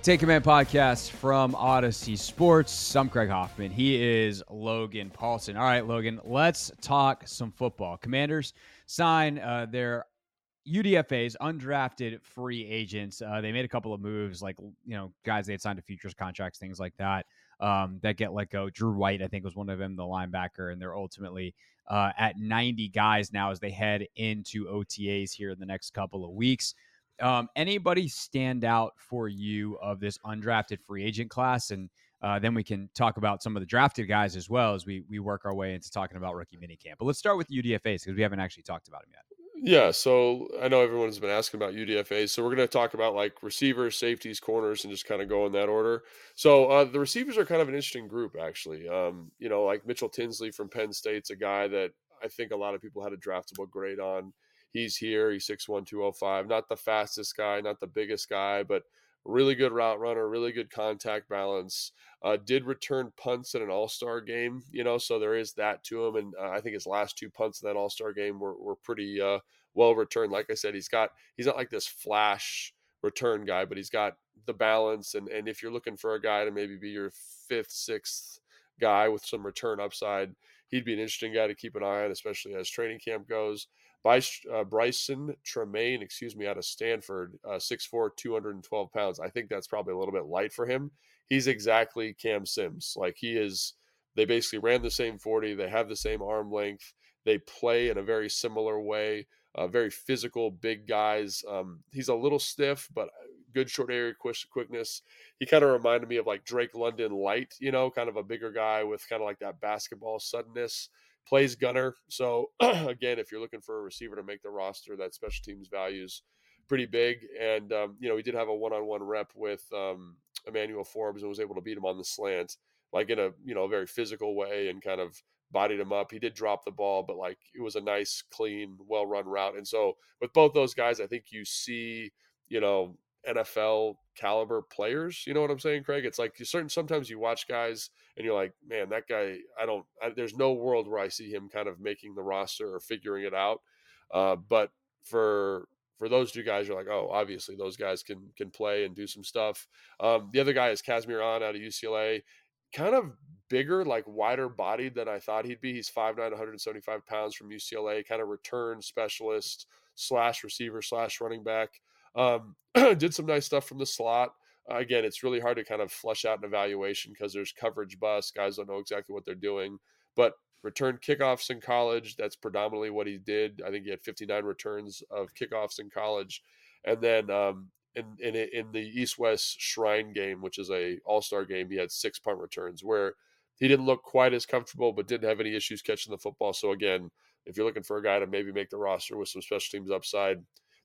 Take Command podcast from Audacy Sports. I'm Craig Hoffman. He is Logan Paulsen. All right, Logan, let's talk some football. Commanders sign uh, their UDFA's undrafted free agents. Uh, they made a couple of moves, like you know, guys they had signed to futures contracts, things like that, um, that get let go. Drew White, I think, was one of them, the linebacker, and they're ultimately uh, at 90 guys now as they head into OTAs here in the next couple of weeks. Um, anybody stand out for you of this undrafted free agent class? And uh, then we can talk about some of the drafted guys as well as we we work our way into talking about rookie minicamp. But let's start with UDFAs because we haven't actually talked about them yet. Yeah, so I know everyone's been asking about UDFAs, so we're going to talk about like receivers, safeties, corners, and just kind of go in that order. So uh, the receivers are kind of an interesting group, actually. Um, you know, like Mitchell Tinsley from Penn State's a guy that I think a lot of people had a draftable grade on he's here. He's 6'1, 205. Not the fastest guy, not the biggest guy, but really good route runner, really good contact balance. Uh, did return punts in an All Star game, you know, so there is that to him. And uh, I think his last two punts in that All Star game were, were pretty uh, well returned. Like I said, he's got he's not like this flash return guy, but he's got the balance. And and if you're looking for a guy to maybe be your fifth, sixth guy with some return upside, he'd be an interesting guy to keep an eye on, especially as training camp goes. Uh, Brycen Tremayne, excuse me, out of Stanford, uh, 6'4, 212 pounds. I think that's probably a little bit light for him. He's exactly Cam Sims. Like he is, they basically ran the same 40. They have the same arm length. They play in a very similar way. Uh, very physical, big guys. Um, he's a little stiff, but good short area quickness. He kind of reminded me of like Drake London light, you know, kind of a bigger guy with kind of like that basketball suddenness plays gunner. So again, if you're looking for a receiver to make the roster, that special teams values pretty big. And um, you know, he did have a one-on-one rep with um, Emmanuel Forbes and was able to beat him on the slant, like in a you know very physical way, and kind of bodied him up. He did drop the ball, but like it was a nice, clean, well-run route. And so with both those guys, I think you see you know NFL caliber players. You know what I'm saying, Craig? It's like you certain sometimes you watch guys and you're like, man, that guy. I don't. I, there's no world where I see him kind of making the roster or figuring it out. Uh, but for for those two guys, you're like, oh, obviously those guys can can play and do some stuff. Um, the other guy is Kazmeir Allen out of UCLA, kind of bigger, like wider bodied than I thought he'd be. He's 5'9", 175 pounds from UCLA, kind of return specialist slash receiver slash running back. Um, did some nice stuff from the slot. Uh, again, it's really hard to kind of flush out an evaluation because there's coverage bust. Guys don't know exactly what they're doing. But return kickoffs in college. That's predominantly what he did. I think he had 59 returns of kickoffs in college, and then um, in in in the East West Shrine game, which is a All Star game, he had six punt returns where he didn't look quite as comfortable, but didn't have any issues catching the football. So again, if you're looking for a guy to maybe make the roster with some special teams upside,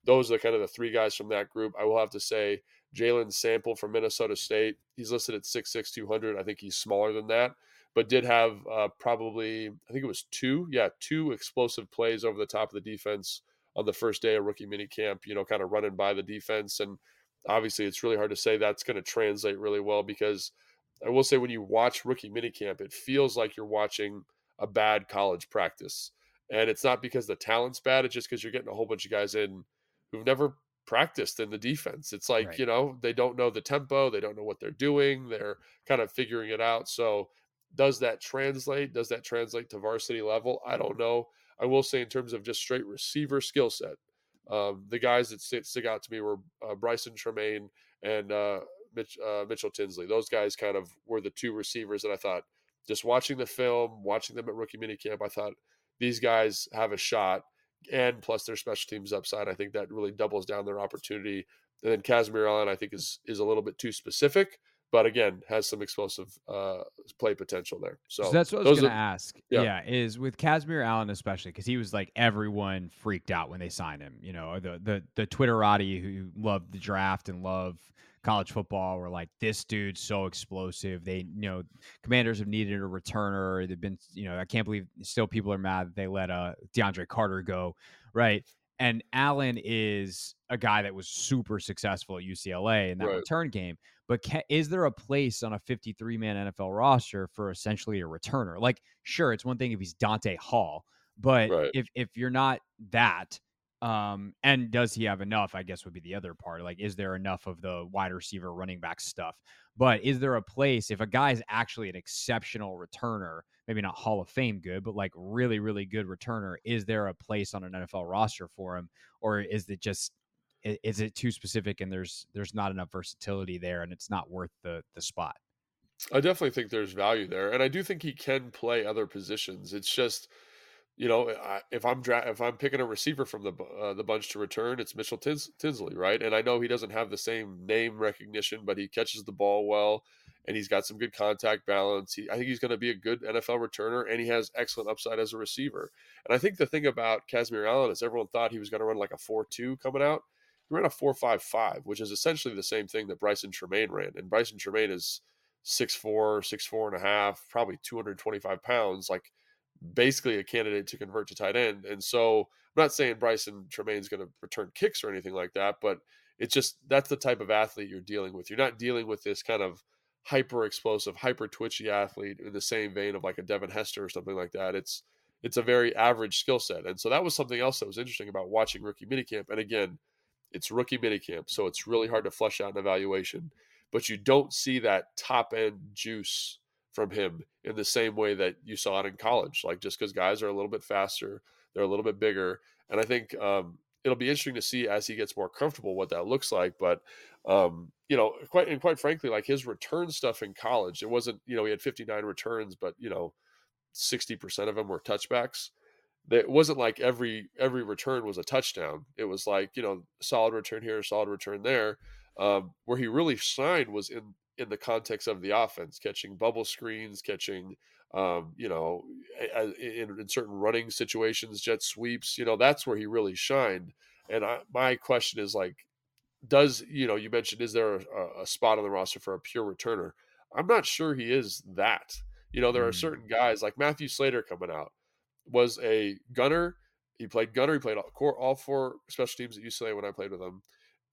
those are kind of the three guys from that group. I will have to say Jalen Sample from Minnesota State. He's listed at 6'6", 200. I think he's smaller than that, but did have uh, probably, I think it was two, yeah, two explosive plays over the top of the defense on the first day of rookie mini camp, you know, kind of running by the defense. And obviously it's really hard to say that's going to translate really well because I will say when you watch rookie mini camp, it feels like you're watching a bad college practice. And it's not because the talent's bad, it's just because you're getting a whole bunch of guys in who've never practiced in the defense. It's like, right. you know, they don't know the tempo, they don't know what they're doing, they're kind of figuring it out. So, does that translate? Does that translate to varsity level? I don't know. I will say, in terms of just straight receiver skill set, um, the guys that stick, stick out to me were uh, Brycen Tremayne and uh, Mitch, uh, Mitchell Tinsley. Those guys kind of were the two receivers that I thought, just watching the film, watching them at rookie minicamp, I thought these guys have a shot and plus their special teams upside, I think that really doubles down their opportunity. And then Kazmeir Allen, I think is is a little bit too specific, but again has some explosive uh, play potential there. So, so that's what I was going to ask. Yeah. yeah. is with Kazmeir Allen especially because he was like everyone freaked out when they signed him. You know, the the the Twitterati who loved the draft and love college football were like, this dude's so explosive. They, you know, commanders have needed a returner. They've been, you know, I can't believe still people are mad that they let uh, DeAndre Carter go, right? And Allen is a guy that was super successful at UCLA in that right. return game. But can, is there a place on a 53 man NFL roster for essentially a returner? Like, sure, it's one thing if he's Dante Hall, but right. if if you're not that, um, and does he have enough? I guess would be the other part. Like, is there enough of the wide receiver running back stuff? But is there a place if a guy is actually an exceptional returner, maybe not Hall of Fame good, but like really, really good returner, is there a place on an NFL roster for him? Or is it just is it too specific and there's there's not enough versatility there and it's not worth the the spot? I definitely think there's value there. And I do think he can play other positions. It's just you know, if I'm dra- if I'm picking a receiver from the uh, the bunch to return, it's Mitchell Tins- Tinsley, right? And I know he doesn't have the same name recognition, but he catches the ball well, and he's got some good contact balance. He, I think he's going to be a good NFL returner, and he has excellent upside as a receiver. And I think the thing about Kazmeir Allen is everyone thought he was going to run like a four two coming out. He ran a four five five, which is essentially the same thing that Brycen Tremayne ran, and Brycen Tremayne is six four, six four and a half, probably two hundred twenty five pounds, like basically a candidate to convert to tight end. And so I'm not saying Brycen Tremayne's going to return kicks or anything like that, but it's just that's the type of athlete you're dealing with. You're not dealing with this kind of hyper explosive, hyper twitchy athlete in the same vein of like a Devin Hester or something like that. It's it's a very average skill set. And so that was something else that was interesting about watching rookie minicamp. And again, it's rookie minicamp, so it's really hard to flush out an evaluation. But you don't see that top end juice from him in the same way that you saw it in college. Like just because guys are a little bit faster, they're a little bit bigger, and I think um, it'll be interesting to see as he gets more comfortable what that looks like. But um, you know, quite and quite frankly, like his return stuff in college, it wasn't you know he had 59 returns, but you know, 60 percent of them were touchbacks. It wasn't like every every return was a touchdown. It was like you know solid return here, solid return there. Um, where he really shined was in in the context of the offense, catching bubble screens, catching, um, you know, in, in, certain running situations, jet sweeps. You know, that's where he really shined. And I, my question is like, does you know? You mentioned is there a, a, spot on the roster for a pure returner? I'm not sure he is that. You know, there mm. are certain guys like Matthew Slater coming out was a gunner. He played gunner. He played all, all four special teams at UCLA when I played with him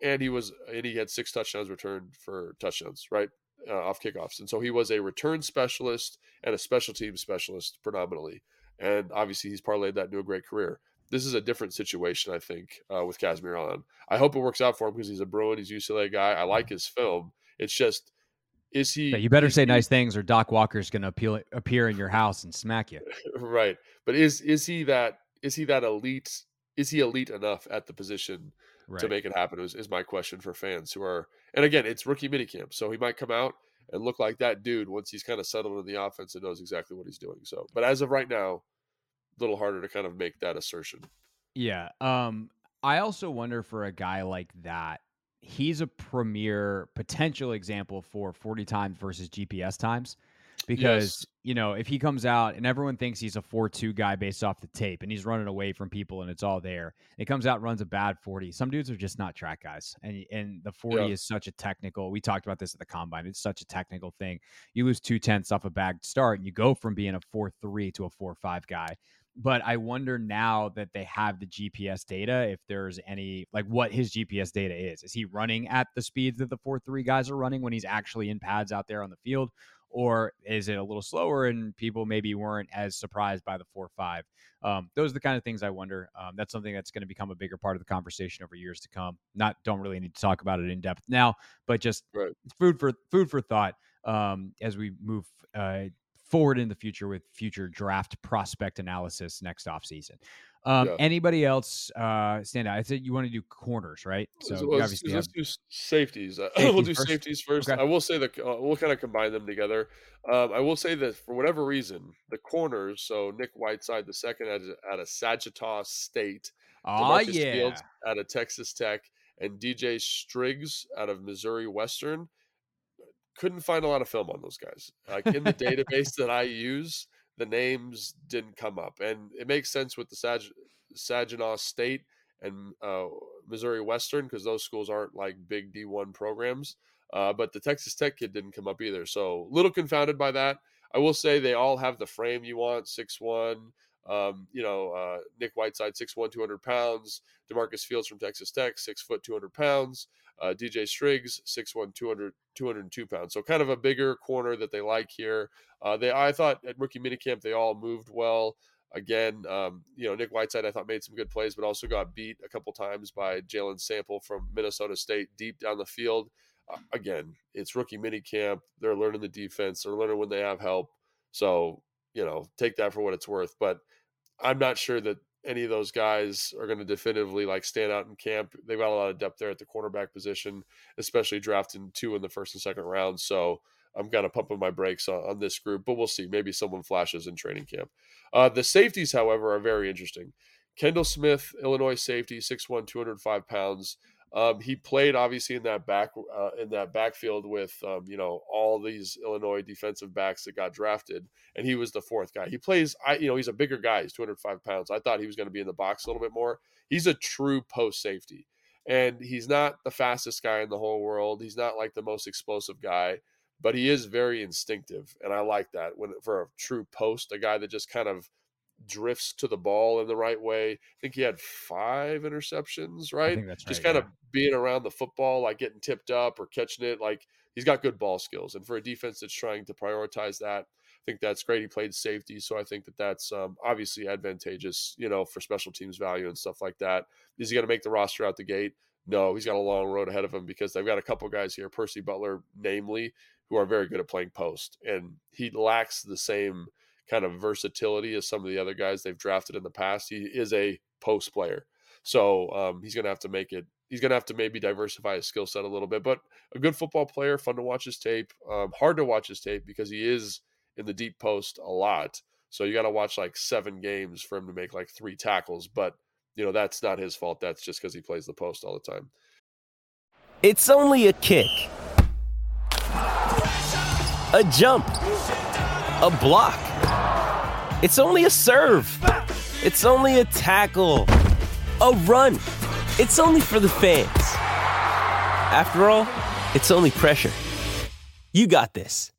and he was and he had six touchdowns returned for touchdowns right uh, off kickoffs. And so he was a return specialist and a special team specialist predominantly. And obviously he's parlayed that into a great career. This is a different situation i think uh, with Kazmeir Allen. I hope it works out for him because he's a bruin he's a ucla guy. I like his film. It's just is he yeah, you better say he, nice things or doc walker's going to appear in your house and smack you. Right. But is is he that is he that elite is he elite enough at the position right. to make it happen is, is my question for fans who are and again it's rookie minicamp so he might come out and look like that dude once he's kind of settled in the offense and knows exactly what he's doing so but as of right now a little harder to kind of make that assertion yeah um i also wonder for a guy like that he's a premier potential example for 40 times versus gps times because yes. you know if he comes out and everyone thinks he's a 4-2 guy based off the tape and he's running away from people and it's all there it comes out runs a bad 40 some dudes are just not track guys and and the 40 yeah. is such a technical we talked about this at the combine it's such a technical thing you lose two tenths off a bad start and you go from being a 4-3 to a 4-5 guy but I wonder now that they have the GPS data if there's any like what his GPS data is. Is he running at the speeds that the 4 3 guys are running when he's actually in pads out there on the field? Or is it a little slower and people maybe weren't as surprised by the four five? Um, those are the kind of things I wonder. Um, that's something that's going to become a bigger part of the conversation over years to come. Not don't really need to talk about it in depth now, but just right. food for food for thought um, as we move uh, forward in the future with future draft prospect analysis next off season. Um, yeah. Anybody else uh, stand out? I said you want to do corners, right? So well, obviously let's, do safeties. Uh, safeties we'll do first. safeties first. Okay. I will say that uh, we'll kind of combine them together. Um, I will say that for whatever reason, the corners. So Nick Whiteside, the second at, a Saginaw State, Oh yeah. Fields out of Texas Tech, and DJ Striggs out of Missouri Western. Couldn't find a lot of film on those guys. Like in the database that I use, the names didn't come up, and it makes sense with the Sag- Saginaw State and uh, Missouri Western because those schools aren't like big D1 programs. Uh, but the Texas Tech kid didn't come up either, so a little confounded by that. I will say they all have the frame you want, six one. Um, you know, uh, Nick Whiteside, 6'1", 200 pounds. Demarcus Fields from Texas Tech, six foot, 200 pounds. Uh, DJ Striggs, 6'1", 200, 202 pounds. So kind of a bigger corner that they like here. Uh, they, I thought at rookie minicamp they all moved well. Again, um, you know, Nick Whiteside I thought made some good plays, but also got beat a couple times by Jalen Sample from Minnesota State deep down the field. Uh, again, it's rookie minicamp. They're learning the defense. They're learning when they have help. So you know, take that for what it's worth. But I'm not sure that any of those guys are going to definitively like stand out in camp. They've got a lot of depth there at the cornerback position, especially drafting two in the first and second round. So I'm kind of pumping my brakes on, on this group, but we'll see. Maybe someone flashes in training camp. Uh, the safeties, however, are very interesting. Kendall Smith, Illinois safety, 6'1", 205 pounds. Um, he played obviously in that back uh, in that backfield with um, you know all these Illinois defensive backs that got drafted, and he was the fourth guy. He plays, I you know, he's a bigger guy. He's 205 pounds. I thought he was going to be in the box a little bit more. He's a true post safety, and he's not the fastest guy in the whole world. He's not like the most explosive guy, but he is very instinctive, and I like that when for a true post, a guy that just kind of drifts to the ball in the right way. I think he had five interceptions, right? Just right, kind yeah. of being around the football, like getting tipped up or catching it. Like he's got good ball skills. And for a defense that's trying to prioritize that, I think that's great. He played safety. So I think that that's um, obviously advantageous, you know, for special teams value and stuff like that. Is he going to make the roster out the gate? No, he's got a long road ahead of him because they've got a couple guys here, Percy Butler, namely, who are very good at playing post. And he lacks the same – kind of versatility as some of the other guys they've drafted in the past. He is a post player. So um, he's going to have to make it. He's going to have to maybe diversify his skill set a little bit, but a good football player, fun to watch his tape. Um, hard to watch his tape because he is in the deep post a lot. So you got to watch like seven games for him to make like three tackles. But you know that's not his fault. That's just because he plays the post all the time. It's only a kick, a jump, a block. It's only a serve. It's only a tackle. A run. It's only for the fans. After all, it's only pressure. You got this.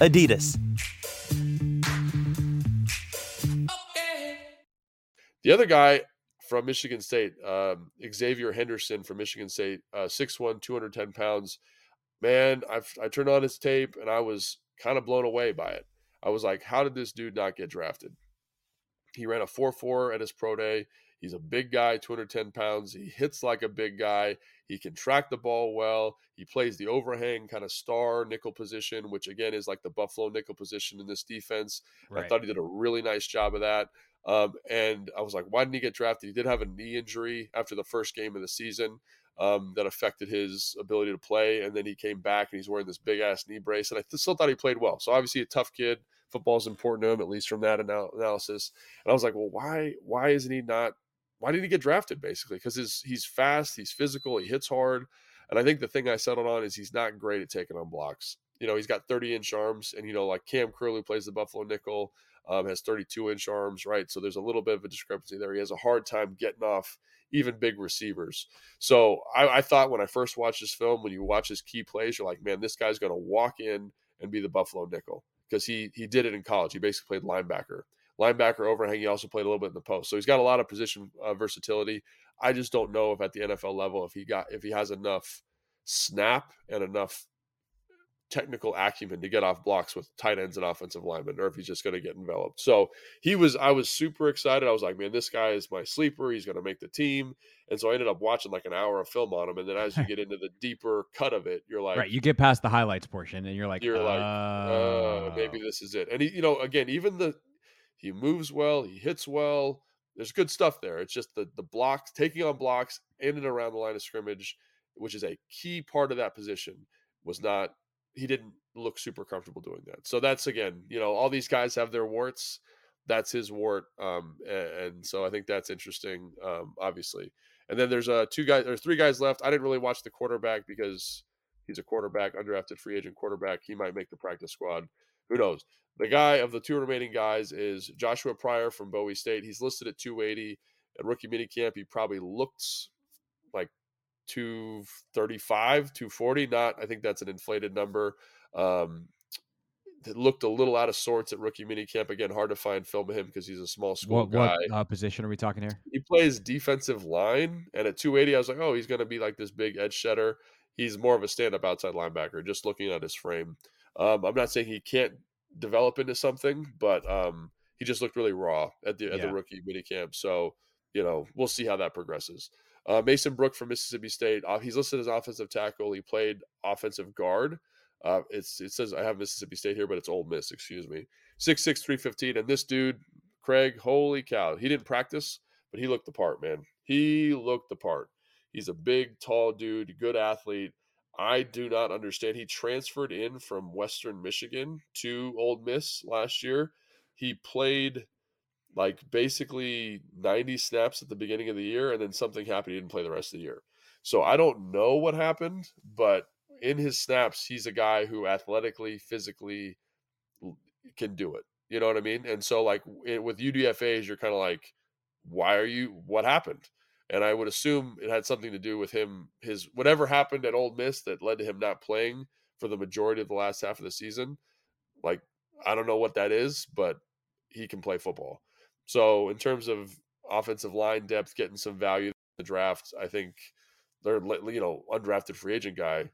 Adidas. The other guy from Michigan State, um, Xavier Henderson from Michigan State, uh, 6'1, 210 pounds. Man, I've, I turned on his tape and I was kind of blown away by it. I was like, how did this dude not get drafted? He ran a 4 4 at his pro day. He's a big guy, 210 pounds. He hits like a big guy. He can track the ball well. He plays the overhang kind of star nickel position, which again is like the Buffalo nickel position in this defense. Right. I thought he did a really nice job of that. Um, and I was like, why didn't he get drafted? He did have a knee injury after the first game of the season um, that affected his ability to play. And then he came back and he's wearing this big ass knee brace. And I still thought he played well. So obviously a tough kid. Football is important to him, at least from that anal- analysis. And I was like, well, why why isn't he not? Why did he get drafted? Basically, because he's fast, he's physical, he hits hard. And I think the thing I settled on is he's not great at taking on blocks. You know, he's got 30 inch arms, and you know, like Cam Curley plays the Buffalo nickel, um, has 32 inch arms, right? So there's a little bit of a discrepancy there. He has a hard time getting off even big receivers. So I, I, thought when I first watched this film, when you watch his key plays, you're like, man, this guy's going to walk in and be the Buffalo nickel because he he did it in college. He basically played linebacker, linebacker overhang. He also played a little bit in the post, so he's got a lot of position uh, versatility. I just don't know if at the NFL level if he got if he has enough snap and enough technical acumen to get off blocks with tight ends and offensive linemen, or if he's just going to get enveloped. So he was, I was super excited. I was like, man, this guy is my sleeper. He's going to make the team. And so I ended up watching like an hour of film on him. And then as you get into the deeper cut of it, you're like, right, you get past the highlights portion, and you're like, you're like, uh, maybe this is it. And he, you know, again, even the he moves well, he hits well. There's good stuff there. It's just the the blocks, taking on blocks in and around the line of scrimmage, which is a key part of that position, was not he didn't look super comfortable doing that. So that's again, you know, all these guys have their warts. that's his wart. Um, and, and, so I think that's interesting, um, obviously. And then there's uh, two guys, there's three guys left. I didn't really watch the quarterback because he's a quarterback, undrafted free agent quarterback. He might make the practice squad. Who knows? The guy of the two remaining guys is Joshua Pryor from Bowie State. He's listed at 280 at rookie minicamp. He probably looks like 235, 240. Not, I think that's an inflated number. Um, it looked a little out of sorts at rookie minicamp. Again, hard to find film of him because he's a small school what, guy. What uh, position are we talking here? He plays defensive line, and at 280, I was like, oh, he's going to be like this big edge setter. He's more of a stand-up outside linebacker. Just looking at his frame, um, I'm not saying he can't develop into something, but um, he just looked really raw at the at yeah. the rookie minicamp. So you know, we'll see how that progresses. Uh, Mason Brook from Mississippi State. Uh, he's listed as offensive tackle. He played offensive guard. Uh, it's it says I have Mississippi State here, but it's Ole Miss. Excuse me. Six six three fifteen. And this dude, Craig, holy cow, he didn't practice, but he looked the part, man. He looked the part. He's a big, tall dude, good athlete. I do not understand. He transferred in from Western Michigan to Ole Miss last year. He played like basically 90 snaps at the beginning of the year, and then something happened. He didn't play the rest of the year. So I don't know what happened, but in his snaps, he's a guy who athletically, physically can do it. You know what I mean? And so, like with UDFA's, you're kind of like, why are you? What happened? And I would assume it had something to do with him, his whatever happened at Ole Miss that led to him not playing for the majority of the last half of the season. Like, I don't know what that is, but he can play football. So, in terms of offensive line depth, getting some value in the draft, I think they're, you know, undrafted free agent guy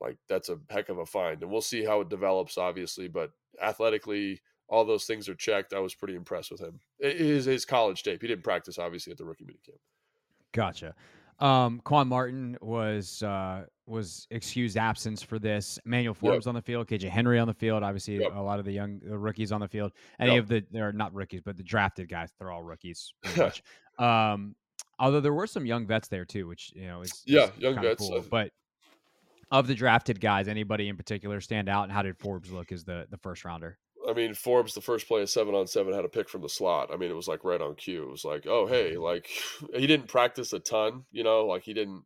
like that's a heck of a find. And we'll see how it develops, obviously. But athletically, all those things are checked. I was pretty impressed with him. His his college tape. He didn't practice obviously at the rookie minicamp. Gotcha. Um, Quan Martin was uh, was excused absence for this. Emmanuel Forbes yep. on the field, KJ Henry on the field. Obviously, yep. a lot of the young the rookies on the field. Any yep. of the they're not rookies, but the drafted guys. They're all rookies. um, although there were some young vets there too, which you know is yeah, is young vets. Cool. But of the drafted guys, anybody in particular stand out? And how did Forbes look as the the first rounder? I mean, Forbes, the first play of seven on seven, had a pick from the slot. I mean, it was like right on cue. It was like, oh hey, mm-hmm. like he didn't practice a ton, you know, like he didn't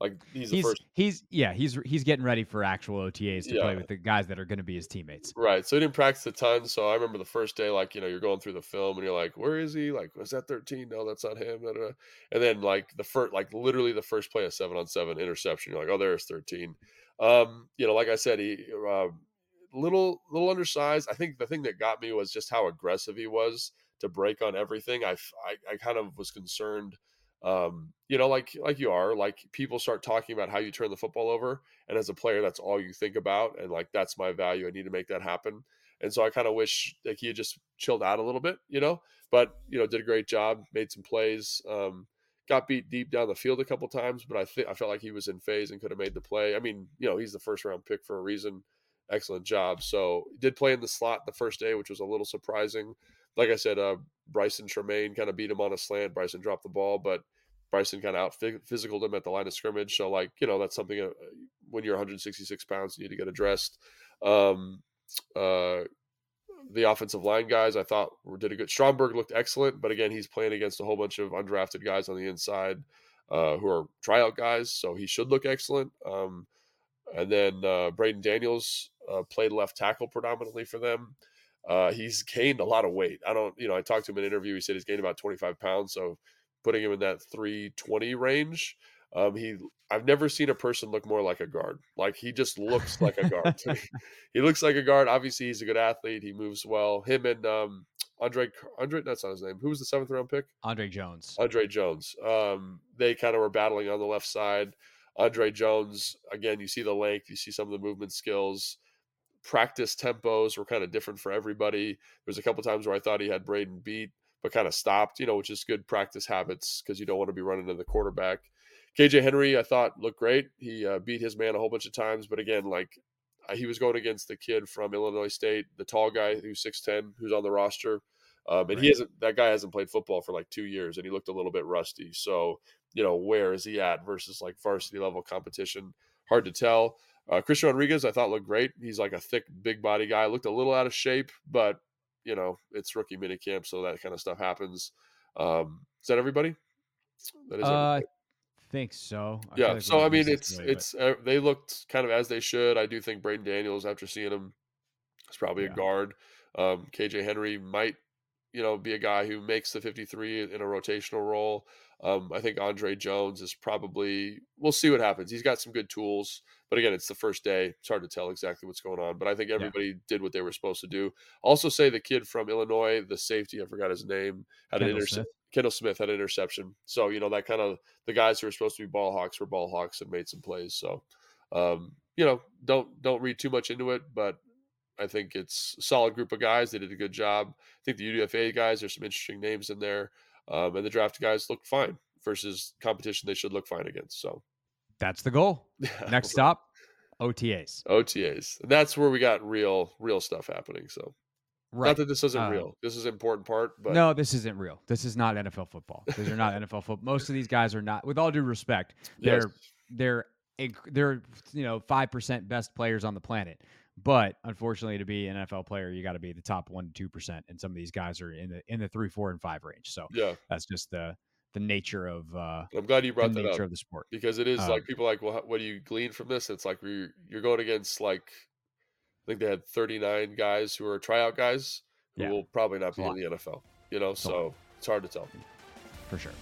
like he's he's, first... he's yeah he's he's getting ready for actual OTAs to yeah. play with the guys that are going to be his teammates. Right. So he didn't practice a ton. So I remember the first day, like you know, you're going through the film and you're like, where is he? Like, was that 13? No, that's not him. And then like the first, like literally the first play of seven on seven interception. You're like, oh, there's 13. Um, you know, like I said, he uh, little little undersized. I think the thing that got me was just how aggressive he was to break on everything. I I, I kind of was concerned. Um, you know, like like you are, like people start talking about how you turn the football over, and as a player, that's all you think about, and like that's my value. I need to make that happen. And so I kind of wish like he had just chilled out a little bit, you know. But you know, did a great job, made some plays. Um, got beat deep down the field a couple times, but I think I felt like he was in phase and could have made the play. I mean, you know, he's the first round pick for a reason. Excellent job. So did play in the slot the first day, which was a little surprising. Like I said, uh, Brycen Tremayne kind of beat him on a slant. Brycen dropped the ball, but Brycen kind of out physicaled him at the line of scrimmage. So like you know that's something uh, when you're 166 pounds you need to get addressed. Um, uh, the offensive line guys I thought did a good. Stromberg looked excellent, but again, he's playing against a whole bunch of undrafted guys on the inside uh, who are tryout guys, so he should look excellent. Um, and then uh, Braeden Daniels uh, played left tackle predominantly for them. Uh, he's gained a lot of weight. I don't, you know, I talked to him in an interview. He said he's gained about 25 pounds, so putting him in that 320 range um, he, I've never seen a person look more like a guard. Like he just looks like a guard to me. He looks like a guard. Obviously, he's a good athlete. He moves well. Him and um, Andre, Andre, that's not his name. Who was the seventh round pick? Andre Jones. Andre Jones. Um, they kind of were battling on the left side. Andre Jones, again, you see the length, you see some of the movement skills. Practice tempos were kind of different for everybody. There's a couple times where I thought he had Braeden beat, but kind of stopped, you know, which is good practice habits because you don't want to be running to the quarterback. KJ Henry, I thought looked great. He uh, beat his man a whole bunch of times, but again, like uh, he was going against the kid from Illinois State, the tall guy who's six ten, who's on the roster. Um, and right. he hasn't. That guy hasn't played football for like two years, and he looked a little bit rusty. So you know, where is he at versus like varsity level competition? Hard to tell. Uh, Christian Rodriguez, I thought looked great. He's like a thick, big body guy. Looked a little out of shape, but you know, it's rookie minicamp, so that kind of stuff happens. Um, is that everybody? That is uh, everybody. think so. I yeah. Like so I mean, it's it's uh, they looked kind of as they should. I do think Braeden Daniels, after seeing him, is probably yeah. a guard. Um, KJ Henry might, you know, be a guy who makes the 53 in a rotational role. Um, I think Andre Jones is probably. We'll see what happens. He's got some good tools, but again, it's the first day. It's hard to tell exactly what's going on. But I think everybody yeah. did what they were supposed to do. Also, say the kid from Illinois, the safety, I forgot his name, had Kendall an interception. Kendall Smith had an interception. So you know that kind of the guys who are supposed to be ball hawks were ball hawks and made some plays. So um, you know, don't don't read too much into it, but I think it's a solid group of guys. They did a good job. I think the UDFA guys, there's some interesting names in there. Um, and the draft guys look fine versus competition they should look fine against. So that's the goal. Next stop, OTAs. OTAs. And that's where we got real, real stuff happening. So right. not that this isn't uh, real. This is an important part, but no, this isn't real. This is not NFL football. These are not NFL football. Most of these guys are not. With all due respect, they're yes. they're they're you know five percent best players on the planet. But unfortunately, to be an NFL player, you got to be the top one to two percent, and some of these guys are in the in the three, four, and five range. So yeah, that's just the the nature of. uh I'm glad you brought the that nature up of the sport because it is um, like people like, well, what do you glean from this? It's like you're you're going against like I think they had 39 guys who are tryout guys who yeah. will probably not be in the NFL. You know, so it's hard to tell. For sure.